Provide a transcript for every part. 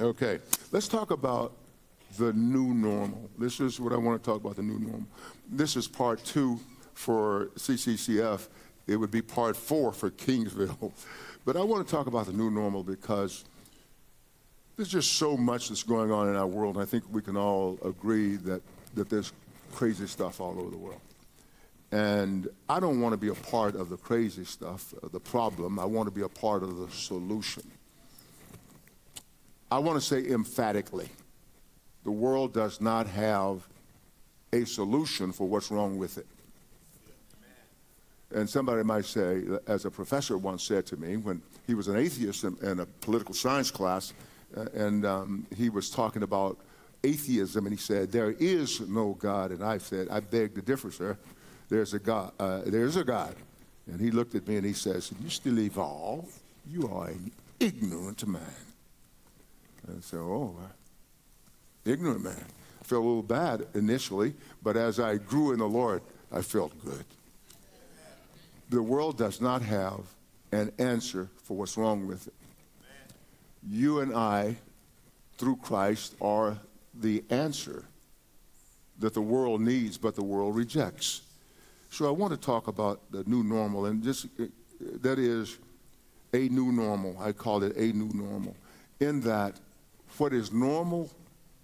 Okay, let's talk about the new normal. This is what I want to talk about the new normal. This is part two for CCCF. It would be part four for Kingsville. But I want to talk about the new normal because there's just so much that's going on in our world. And I think we can all agree that, that there's crazy stuff all over the world. And I don't want to be a part of the crazy stuff, uh, the problem. I want to be a part of the solution. I want to say emphatically the world does not have a solution for what's wrong with it. And somebody might say, as a professor once said to me when he was an atheist in, in a political science class, uh, and um, he was talking about atheism, and he said, There is no God. And I said, I beg to differ, sir. There's a God. Uh, there's a God. And he looked at me and he says, You still evolve? You are an ignorant man. And so, oh, uh, ignorant man. I felt a little bad initially, but as I grew in the Lord, I felt good. The world does not have an answer for what's wrong with it. You and I, through Christ, are the answer that the world needs, but the world rejects. So I want to talk about the new normal, and just uh, that is a new normal. I call it a new normal, in that what is normal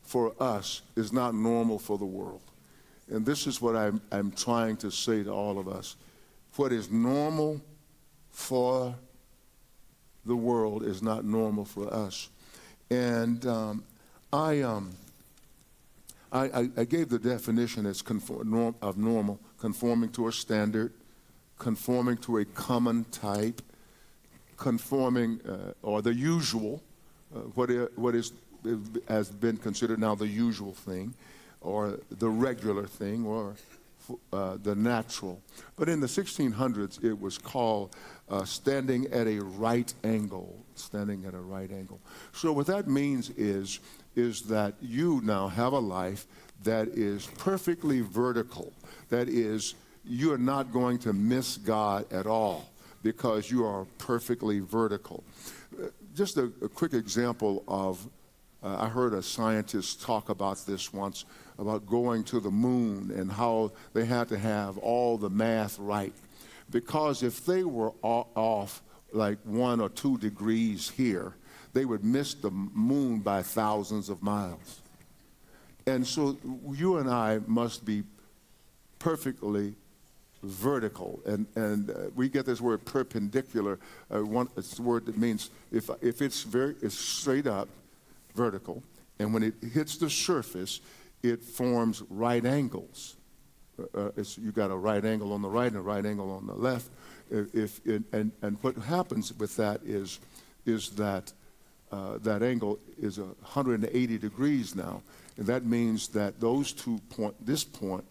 for us is not normal for the world. And this is what I'm, I'm trying to say to all of us. What is normal for the world is not normal for us. And um, I, um, I, I, gave the definition as conform, norm, of normal conforming to a standard, conforming to a common type, conforming, uh, or the usual, what, what is, has been considered now the usual thing, or the regular thing, or uh, the natural. But in the 1600s, it was called uh, standing at a right angle, standing at a right angle. So what that means is, is that you now have a life that is perfectly vertical. That is, you are not going to miss God at all because you are perfectly vertical. Just a, a quick example of, uh, I heard a scientist talk about this once about going to the moon and how they had to have all the math right. Because if they were off like one or two degrees here, they would miss the moon by thousands of miles. And so you and I must be perfectly vertical. And, and uh, we get this word perpendicular. Uh, one, it's a word that means if, if it's, very, it's straight up, vertical, and when it hits the surface, it forms right angles. Uh, uh you got a right angle on the right and a right angle on the left. If, if it, and, and what happens with that is, is that uh, that angle is 180 degrees now. And that means that those two point, this point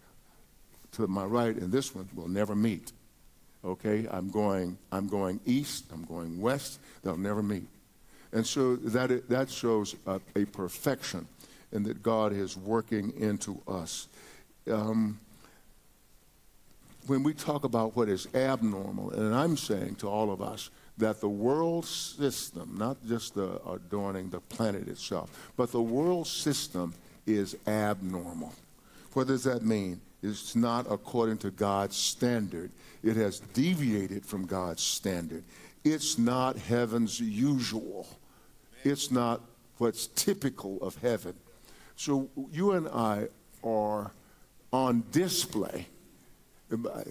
to my right and this one will never meet. Okay, I'm going, I'm going east, I'm going west, they'll never meet. And so that, that shows a, a perfection and that God is working into us. Um, when we talk about what is abnormal, and I'm saying to all of us that the world system, not just the adorning the planet itself, but the world system is abnormal. What does that mean? It's not according to God's standard. It has deviated from God's standard. It's not heaven's usual. It's not what's typical of heaven. So you and I are on display.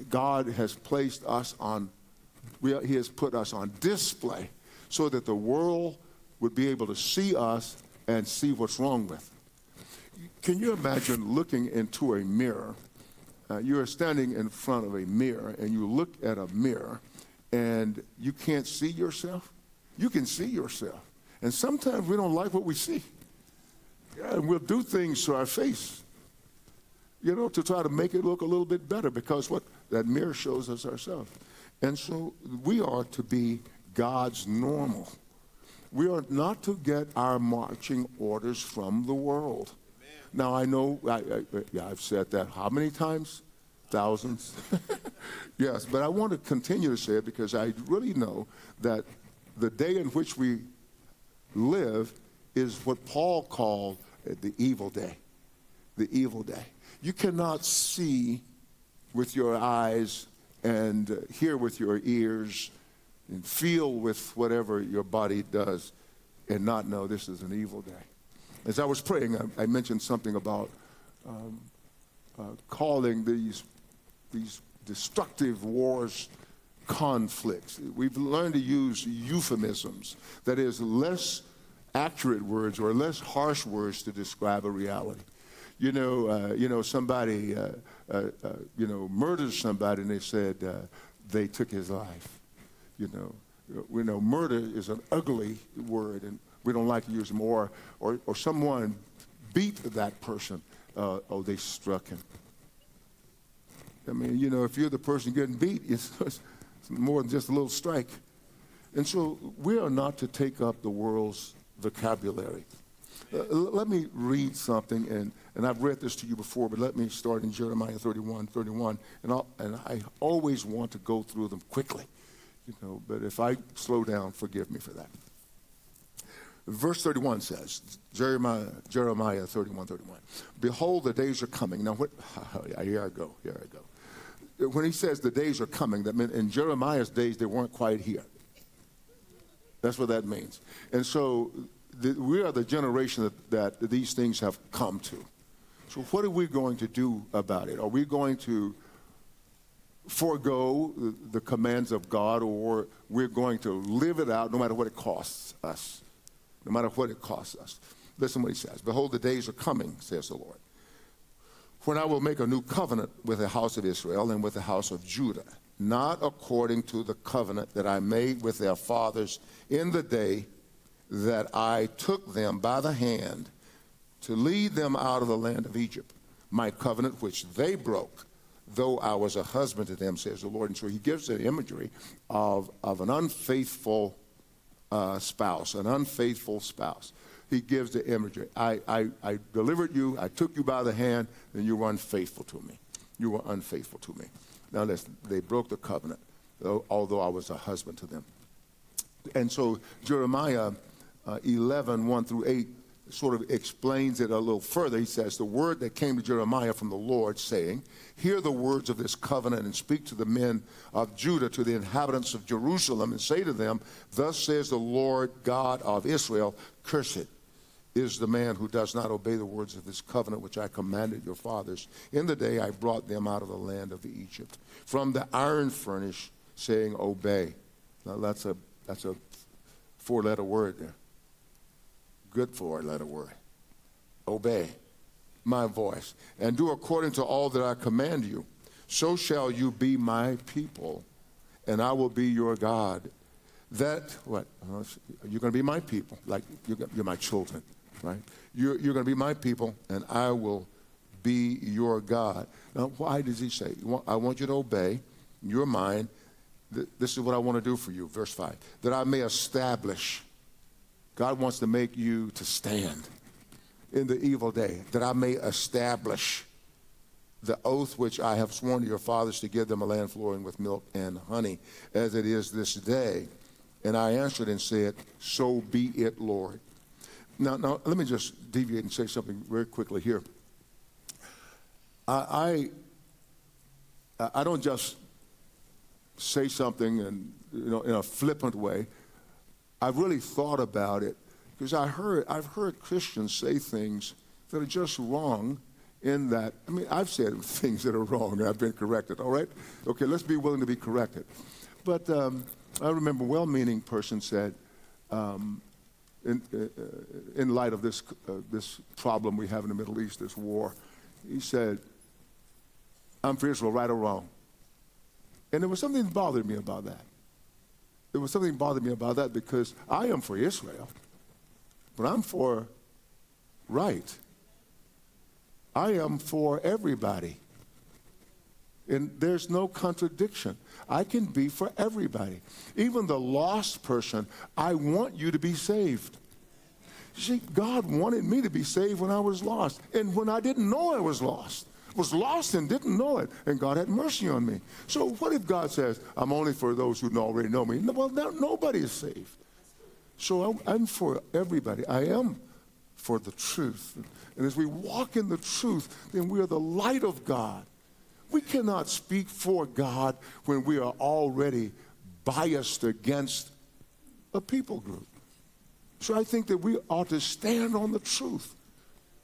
God has placed us on, He has put us on display so that the world would be able to see us and see what's wrong with. Can you imagine looking into a mirror? Uh, you're standing in front of a mirror and you look at a mirror and you can't see yourself. You can see yourself. And sometimes we don't like what we see. And we'll do things to our face, you know, to try to make it look a little bit better because what that mirror shows us ourselves. And so we are to be God's normal. We are not to get our marching orders from the world. Now, I know, I, I, yeah, I've said that how many times? Thousands. yes, but I want to continue to say it because I really know that the day in which we live is what Paul called the evil day. The evil day. You cannot see with your eyes and hear with your ears and feel with whatever your body does and not know this is an evil day. As I was praying, I, I mentioned something about um, uh, calling these, these destructive wars conflicts. We've learned to use euphemisms, that is, less accurate words or less harsh words to describe a reality. You know, uh, you know, somebody, uh, uh, uh you know, murders somebody, and they said uh, they took his life. You know, we know murder is an ugly word, and we don't like to use more. Or, or someone beat that person. Uh, oh, they struck him. I mean, you know, if you're the person getting beat, it's, it's more than just a little strike. And so we are not to take up the world's vocabulary. Uh, let me read something, and, and I've read this to you before, but let me start in Jeremiah 31, 31, and, I'll, and I always want to go through them quickly, you know, but if I slow down, forgive me for that. Verse 31 says, Jeremiah, Jeremiah 31, 31, Behold, the days are coming. Now, what, here I go, here I go. When he says the days are coming, that meant in Jeremiah's days, they weren't quite here. That's what that means. And so the, we are the generation that, that these things have come to. So, what are we going to do about it? Are we going to forego the, the commands of God, or we're going to live it out no matter what it costs us? No matter what it costs us. Listen what he says Behold, the days are coming, says the Lord, when I will make a new covenant with the house of Israel and with the house of Judah, not according to the covenant that I made with their fathers in the day that I took them by the hand to lead them out of the land of Egypt, my covenant which they broke, though I was a husband to them, says the Lord. And so he gives the imagery of, of an unfaithful uh, spouse, an unfaithful spouse. He gives the imagery. I, I, I delivered you, I took you by the hand, and you were unfaithful to me. You were unfaithful to me. Now listen, they broke the covenant, although I was a husband to them. And so Jeremiah uh, 11, 1 through 8, sort of explains it a little further. He says, The word that came to Jeremiah from the Lord, saying, Hear the words of this covenant and speak to the men of Judah, to the inhabitants of Jerusalem, and say to them, Thus says the Lord God of Israel, Cursed is the man who does not obey the words of this covenant which I commanded your fathers in the day I brought them out of the land of Egypt, from the iron furnace, saying, Obey. Now that's a, that's a four letter word there good for a letter word. Obey my voice and do according to all that I command you. So shall you be my people, and I will be your God. That, what? You're going to be my people, like you're, my children, right? You're, you're going to be my people, and I will be your God. Now, why does he say? I want you to obey. You're mine. This is what I want to do for you. Verse 5 that I may establish God wants to make you to stand in the evil day, that I may establish the oath which I have sworn to your fathers to give them a land flowing with milk and honey, as it is this day. And I answered and said, So be it, Lord. Now, now let me just deviate and say something very quickly here. I, I, I don't just say something and, you know, in a flippant way. I've really thought about it because I heard, I've heard Christians say things that are just wrong in that. I mean, I've said things that are wrong and I've been corrected, all right? Okay, let's be willing to be corrected. But um, I remember a well meaning person said, um, in, uh, in light of this, uh, this problem we have in the Middle East, this war, he said, I'm for Israel, right or wrong. And there was something that bothered me about that there was something bothered me about that because I am for Israel, but I'm for right. I am for everybody. And there's no contradiction. I can be for everybody. Even the lost person, I want you to be saved. You See, God wanted me to be saved when I was lost and when I didn't know I was lost was lost and didn't know it, and God had mercy on me. So what if God says, I'm only for those who already know me? Well, nobody is saved. So I'm, I'm for everybody. I am for the truth. And as we walk in the truth, then we are the light of God. We cannot speak for God when we are already biased against a people group. So I think that we ought to stand on the truth.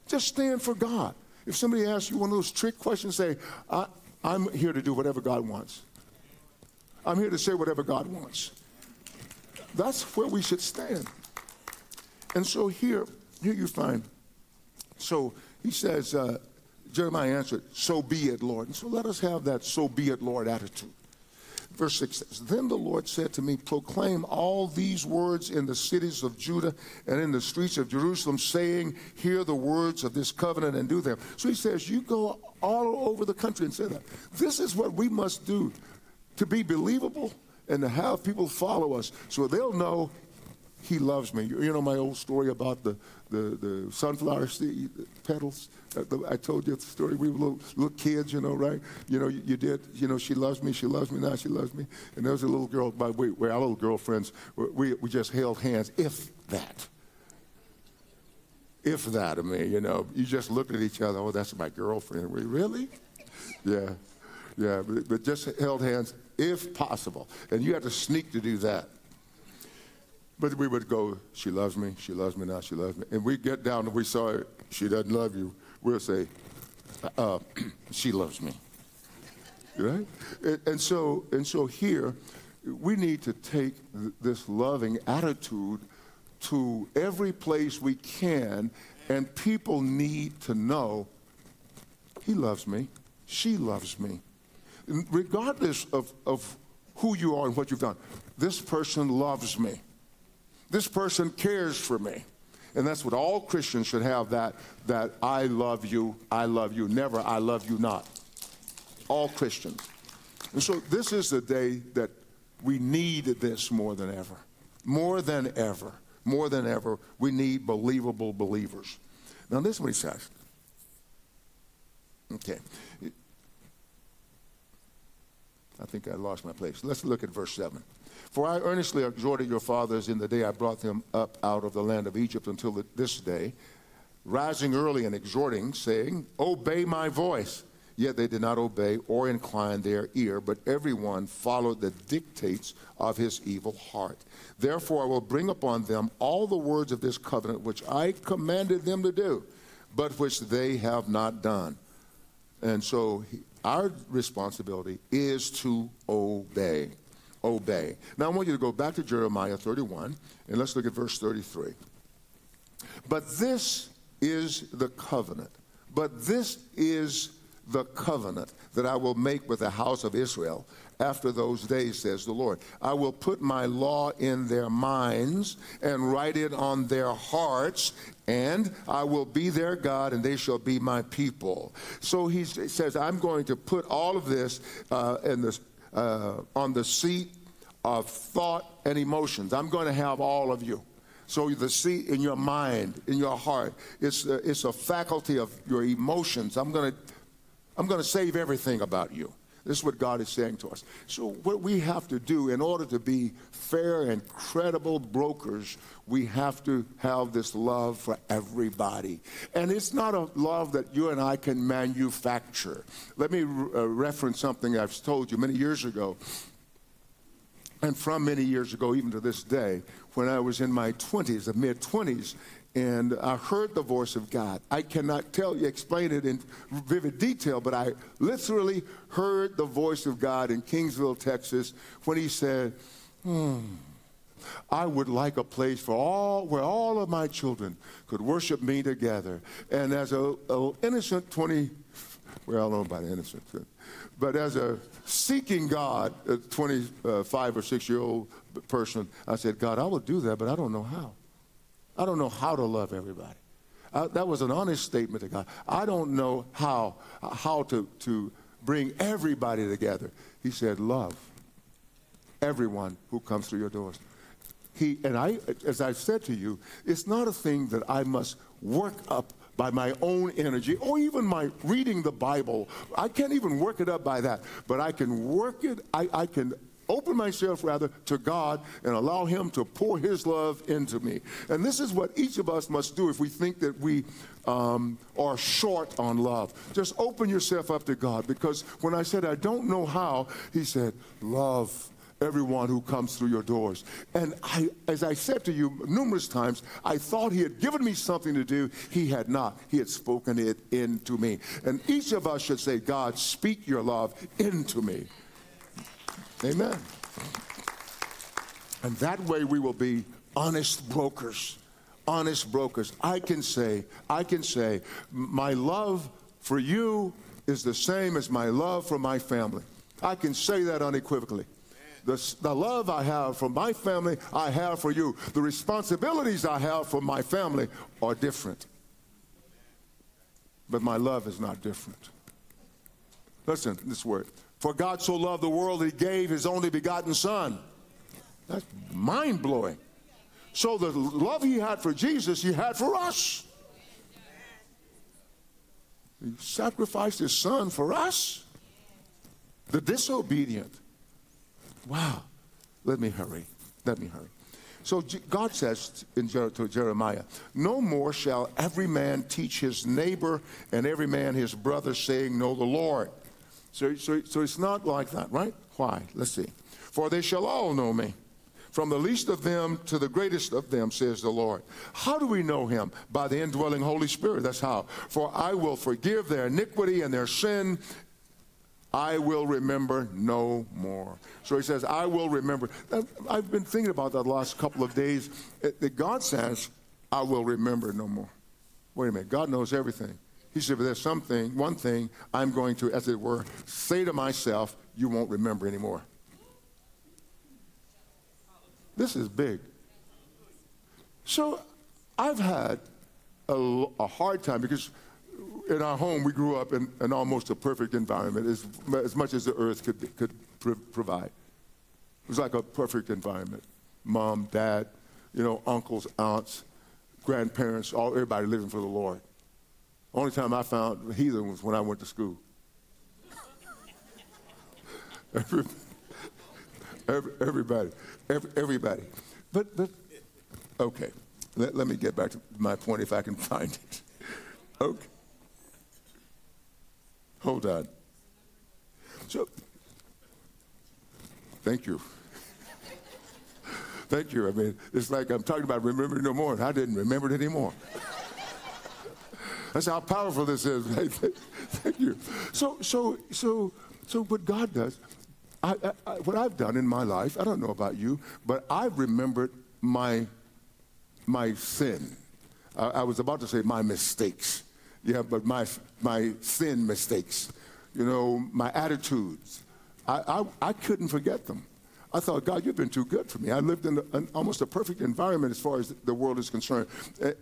Just stand for God. If somebody asks you one of those trick questions, say, I, am here to do whatever God wants. I'm here to say whatever God wants. That's where we should stand. And so here, here you find. So he says, uh, Jeremiah answered, So be it, Lord. And so let us have that so be it, Lord attitude. Verse 6 says, Then the Lord said to me, Proclaim all these words in the cities of Judah and in the streets of Jerusalem, saying, Hear the words of this covenant and do them. So he says, You go all over the country and say that. This is what we must do to be believable and to have people follow us so they'll know he loves me. You know my old story about the, the, the sunflower seed petals? Uh, I told you the story. We were little, little kids, you know, right? You know, you, you, did, you know, she loves me, she loves me now, she loves me. And there was a little girl, by the way, our little girlfriends, we, we just held hands, if that. If that, I mean, you know, you just looked at each other, oh, that's my girlfriend. We, really? Yeah, yeah, but, but just held hands, if possible. And you had to sneak to do that. But we would go, she loves me, she loves me now, she loves me. And we get down and we saw she doesn't love you. We'll say, uh, she loves me. Right? And, and, so, and so here, we need to take th- this loving attitude to every place we can, and people need to know he loves me, she loves me. Regardless of, of who you are and what you've done, this person loves me. This person cares for me. And that's what all Christians should have that, that I love you, I love you, never I love you not. All Christians. And so this is the day that we need this more than ever. More than ever. More than ever, we need believable believers. Now, this is what he says. Okay. I think I lost my place. Let's look at verse 7. For I earnestly exhorted your fathers in the day I brought them up out of the land of Egypt until this day, rising early and exhorting, saying, Obey my voice. Yet they did not obey or incline their ear, but everyone followed the dictates of his evil heart. Therefore, I will bring upon them all the words of this covenant which I commanded them to do, but which they have not done. And so, our responsibility is to obey obey. Now I want you to go back to Jeremiah 31 and let's look at verse 33. But this is the covenant. But this is the covenant that I will make with the house of Israel after those days, says the Lord. I will put my law in their minds and write it on their hearts, and I will be their God, and they shall be my people. So he says, I'm going to put all of this uh, in this uh, on the seat of thought and emotions. I'm going to have all of you. So the seat in your mind, in your heart, it's a, it's a faculty of your emotions. I'm going to I'm going to save everything about you. This is what God is saying to us. So, what we have to do in order to be fair and credible brokers, we have to have this love for everybody. And it's not a love that you and I can manufacture. Let me uh, reference something I've told you many years ago. And from many years ago, even to this day, when I was in my 20s, the mid 20s, and I heard the voice of God. I cannot tell you, explain it in vivid detail, but I literally heard the voice of God in Kingsville, Texas, when He said, hmm, I would like a place for all where all of my children could worship me together. And as a, innocent 20, well, I don't know about innocent, but as a seeking God, a 25 or 6 year old person, I said, God, I will do that, but I don't know how. I don't know how to love everybody. That was an honest statement to God. I don't know how, how to, to bring everybody together. He said, Love everyone who comes through your doors. He, and I, as I've said to you, it's not a thing that I must work up by my own energy or even my reading the Bible. I can't even work it up by that, but I can work it, I, I can open myself rather to God and allow Him to pour His love into me. And this is what each of us must do if we think that we um, are short on love. Just open yourself up to God because when I said I don't know how, He said, Love everyone who comes through your doors. And I, as I said to you numerous times, I thought he had given me something to do. He had not. He had spoken it into me. And each of us should say, God, speak your love into me. Amen. And that way we will be honest brokers. Honest brokers. I can say, I can say, my love for you is the same as my love for my family. I can say that unequivocally. The, the love I have for my family, I have for you. The responsibilities I have for my family are different. But my love is not different. Listen, this word. For God so loved the world that he gave his only begotten Son. That's mind blowing. So the love he had for Jesus, he had for us. He sacrificed his son for us. The disobedient. Wow. Let me hurry. Let me hurry. So God says in to Jeremiah, No more shall every man teach his neighbor and every man his brother, saying, Know the Lord. So, so, so it's not like that, right? Why? Let's see. For they shall all know me, from the least of them to the greatest of them, says the Lord. How do we know him? By the indwelling Holy Spirit. That's how. For I will forgive their iniquity and their sin, I will remember no more. So he says, I will remember. I've been thinking about that last couple of days. That God says, I will remember no more. Wait a minute. God knows everything. He said, but there's something, one thing I'm going to, as it were, say to myself, you won't remember anymore. This is big. So I've had a, a hard time because in our home, we grew up in, in almost a perfect environment, as, as much as the earth could, could pr- provide. It was like a perfect environment. Mom, dad, you know, uncles, aunts, grandparents, all everybody living for the Lord. Only time I found heathen was when I went to school. every, every, everybody, every, everybody. But, but okay, let, let me get back to my point if I can find it. Okay. Hold on. So, thank you. thank you. I mean, it's like I'm talking about remembering no more, and I didn't remember it anymore. That's how powerful this is. thank you. So, so, so, so, what God does, I, I, what I've done in my life, I don't know about you, but I've remembered my, my sin. I, I was about to say my mistakes. Yeah, but my, my sin mistakes, you know, my attitudes, I, I, I couldn't forget them. I thought, God, you've been too good for me. I lived in an, almost a perfect environment as far as the world is concerned.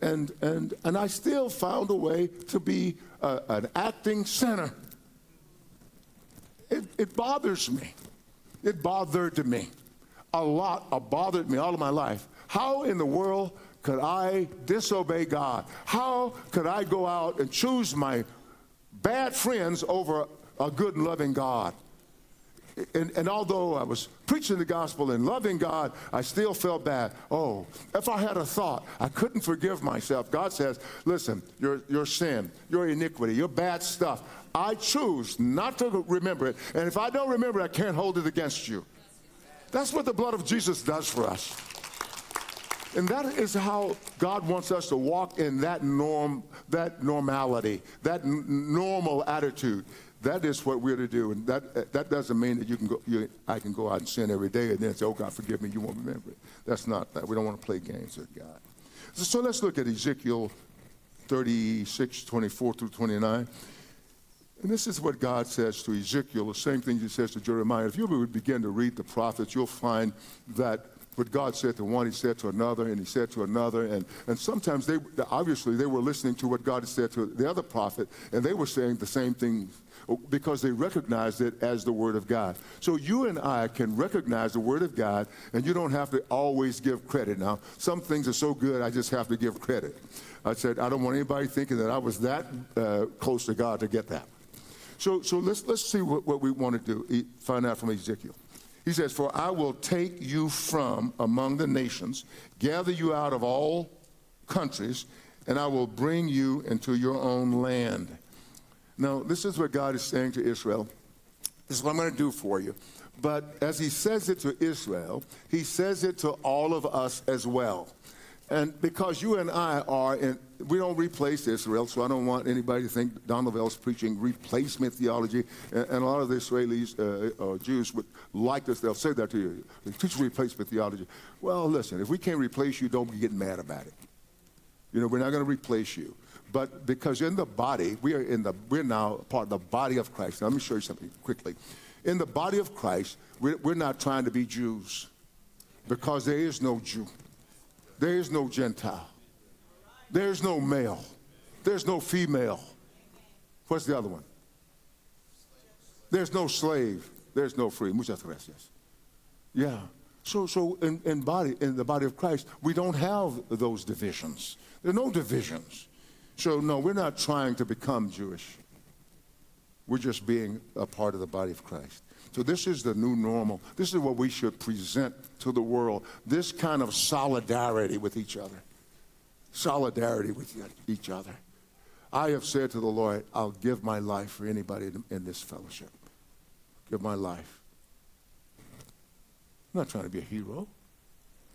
And, and, and I still found a way to be a, an acting sinner. It, it bothers me. It bothered me. A lot uh, bothered me all of my life. How in the world could I disobey God? How could I go out and choose my bad friends over a good and loving God? And, and, although I was preaching the gospel and loving God, I still felt bad. Oh, if I had a thought, I couldn't forgive myself. God says, listen, your, your sin, your iniquity, your bad stuff, I choose not to remember it. And if I don't remember it, I can't hold it against you. That's what the blood of Jesus does for us. And that is how God wants us to walk in that norm, that normality, that n- normal attitude. That is what we're to do. And that, that doesn't mean that you can go, you, I can go out and sin every day and then say, oh, God, forgive me, you won't remember it. That's not that. We don't want to play games with God. So, so let's look at Ezekiel 36, 24 through 29. And this is what God says to Ezekiel, the same thing he says to Jeremiah. If you would begin to read the prophets, you'll find that what God said to one, he said to another, and he said to another. And, and sometimes they, obviously, they were listening to what God had said to the other prophet, and they were saying the same thing because they recognized it as the Word of God. So you and I can recognize the Word of God, and you don't have to always give credit. Now, some things are so good, I just have to give credit. I said, I don't want anybody thinking that I was that uh, close to God to get that. So, so let's, let's see what, what we want to do, find out from Ezekiel. He says, For I will take you from among the nations, gather you out of all countries, and I will bring you into your own land. Now, this is what God is saying to Israel. This is what I'm going to do for you. But as he says it to Israel, he says it to all of us as well. And because you and I are, in, we don't replace Israel, so I don't want anybody to think Don Lavell's preaching replacement theology. And, and, a lot of the Israelis, uh, uh, Jews, would like this. They'll say that to you. They teach replacement theology. Well, listen, if we can't replace you, don't get mad about it. You know, we're not going to replace you. But because in the body, we are in the, we're now part of the body of Christ. Now, let me show you something quickly. In the body of Christ, we're, we're not trying to be Jews because there is no Jew. There is no Gentile. There's no male. There's no female. What's the other one? There's no slave. There's no free. Muchas gracias. Yeah. So, so in, in, body, in the body of Christ, we don't have those divisions. There are no divisions. So, no, we're not trying to become Jewish. We're just being a part of the body of Christ. So this is the new normal. This is what we should present to the world. This kind of solidarity with each other. Solidarity with each other. I have said to the Lord, I'll give my life for anybody in this fellowship. Give my life. I'm not trying to be a hero.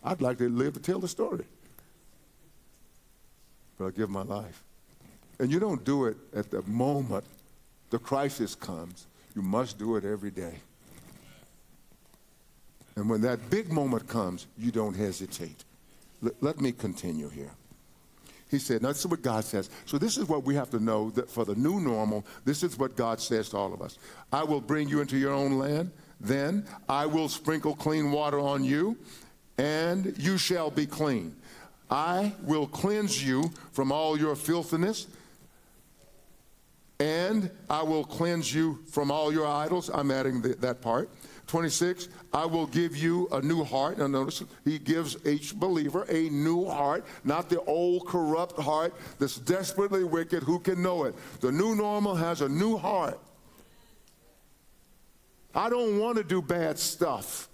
I'd like to live to tell the story. But I'll give my life. And you don't do it at the moment the crisis comes. You must do it every day. And when that big moment comes, you don't hesitate. L- let me continue here. He said, now this is what God says. So this is what we have to know that for the new normal, this is what God says to all of us. I will bring you into your own land. Then I will sprinkle clean water on you, and you shall be clean. I will cleanse you from all your filthiness and I will cleanse you from all your idols. I'm adding the, that part. 26, I will give you a new heart. Now, notice he gives each believer a new heart, not the old corrupt heart that's desperately wicked. Who can know it? The new normal has a new heart. I don't want to do bad stuff.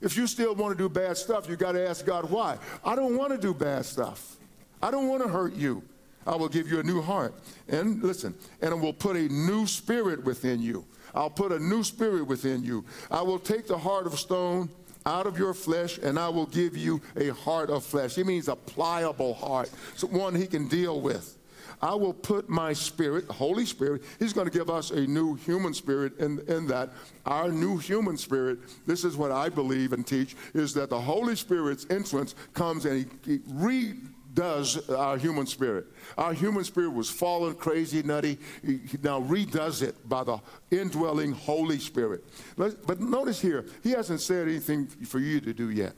If you still want to do bad stuff, you got to ask God why. I don't want to do bad stuff. I don't want to hurt you. I will give you a new heart. And listen, and I will put a new spirit within you. I'll put a new spirit within you. I will take the heart of stone out of your flesh and I will give you a heart of flesh. He means a pliable heart, so one he can deal with. I will put my spirit, Holy Spirit, He's going to give us a new human spirit in, in that. Our new human spirit, this is what I believe and teach, is that the Holy Spirit's influence comes and He, he re does our human spirit. Our human spirit was fallen, crazy, nutty. He now redoes it by the indwelling Holy Spirit. But notice here, he hasn't said anything for you to do yet.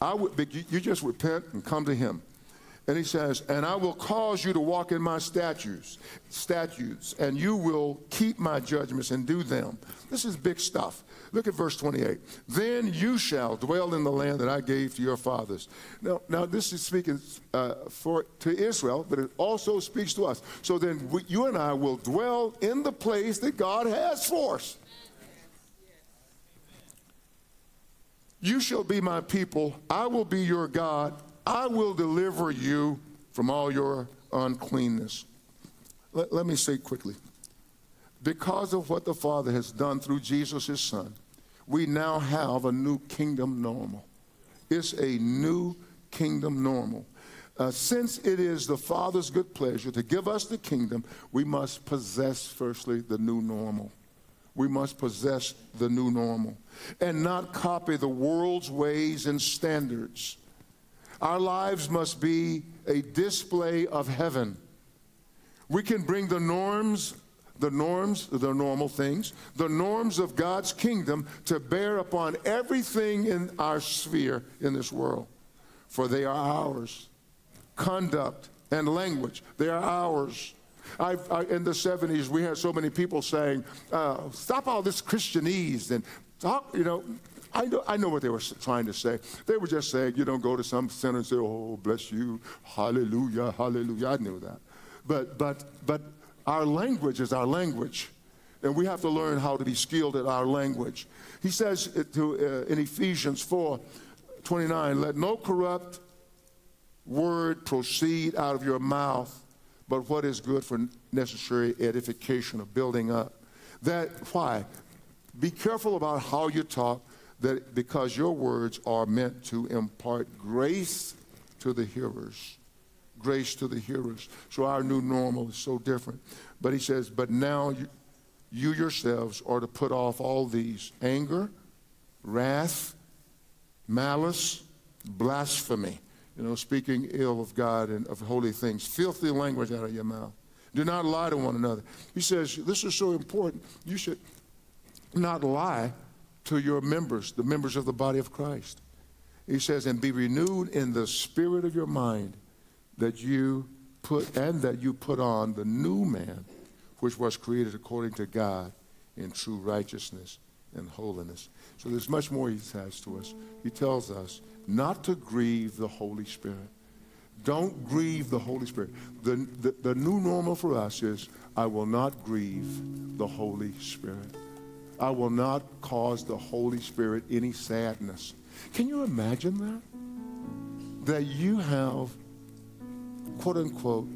I would, you just repent and come to him. And he says, And I will cause you to walk in my statutes, statutes, and you will keep my judgments and do them. This is big stuff. Look at verse 28. Then you shall dwell in the land that I gave to your fathers. Now, now this is speaking uh, for to Israel, but it also speaks to us. So then we, you and I will dwell in the place that God has for us. You shall be my people. I will be your God. I will deliver you from all your uncleanness. Let, let me say quickly because of what the Father has done through Jesus, his Son, we now have a new kingdom normal. It's a new kingdom normal. Uh, since it is the Father's good pleasure to give us the kingdom, we must possess, firstly, the new normal. We must possess the new normal and not copy the world's ways and standards. Our lives must be a display of heaven. We can bring the norms the norms, the normal things, the norms of God's kingdom to bear upon everything in our sphere in this world. For they are ours. Conduct and language, they are ours. I, in the 70s, we had so many people saying, uh, stop all this Christianese and talk, you know, I know, I know what they were trying to say. They were just saying, you don't go to some center and say, oh, bless you, hallelujah, hallelujah. I knew that. But, but, but our language is our language. And we have to learn how to be skilled at our language. He says to, uh, in Ephesians 4 29, let no corrupt word proceed out of your mouth, but what is good for necessary edification of building up. That, why? Be careful about how you talk, that because your words are meant to impart grace to the hearers. Grace to the hearers. So our new normal is so different. But he says, but now you, you yourselves are to put off all these anger, wrath, malice, blasphemy, you know, speaking ill of God and of holy things, filthy language out of your mouth. Do not lie to one another. He says, this is so important. You should not lie to your members, the members of the body of Christ. He says, and be renewed in the spirit of your mind that you put, and that you put on the new man, which was created according to God in true righteousness and holiness. So there's much more he says to us. He tells us not to grieve the Holy Spirit. Don't grieve the Holy Spirit. The, the, the new normal for us is I will not grieve the Holy Spirit. I will not cause the Holy Spirit any sadness. Can you imagine that? That you have, quote unquote,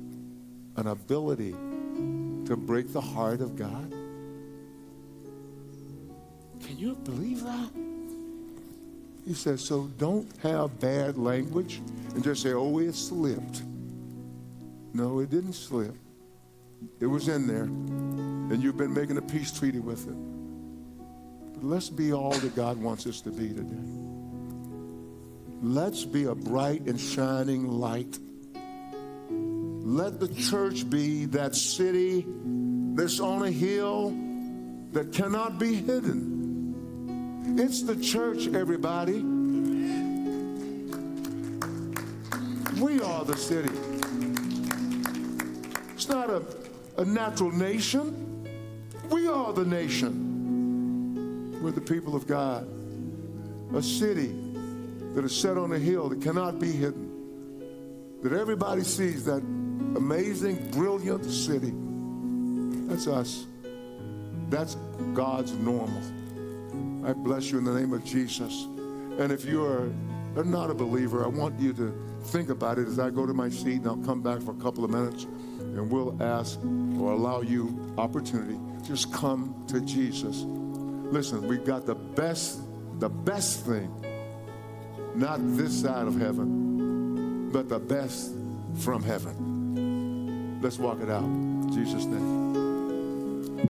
an ability to break the heart of God? Can you believe that? He says, so don't have bad language and just say, oh, it slipped. No, it didn't slip. It was in there. And you've been making a peace treaty with it. Let's be all that God wants us to be today. Let's be a bright and shining light. Let the church be that city that's on a hill that cannot be hidden. It's the church, everybody. We are the city. It's not a, a natural nation. We are the nation. We're the people of God. A city that is set on a hill that cannot be hidden. That everybody sees that amazing, brilliant city. That's us. That's God's normal. I bless you in the name of Jesus. And if you are not a believer, I want you to think about it as I go to my seat and I'll come back for a couple of minutes and we'll ask or allow you opportunity. Just come to Jesus. Listen, we've got the best, the best thing, not this side of heaven, but the best from heaven. Let's walk it out. In Jesus' name.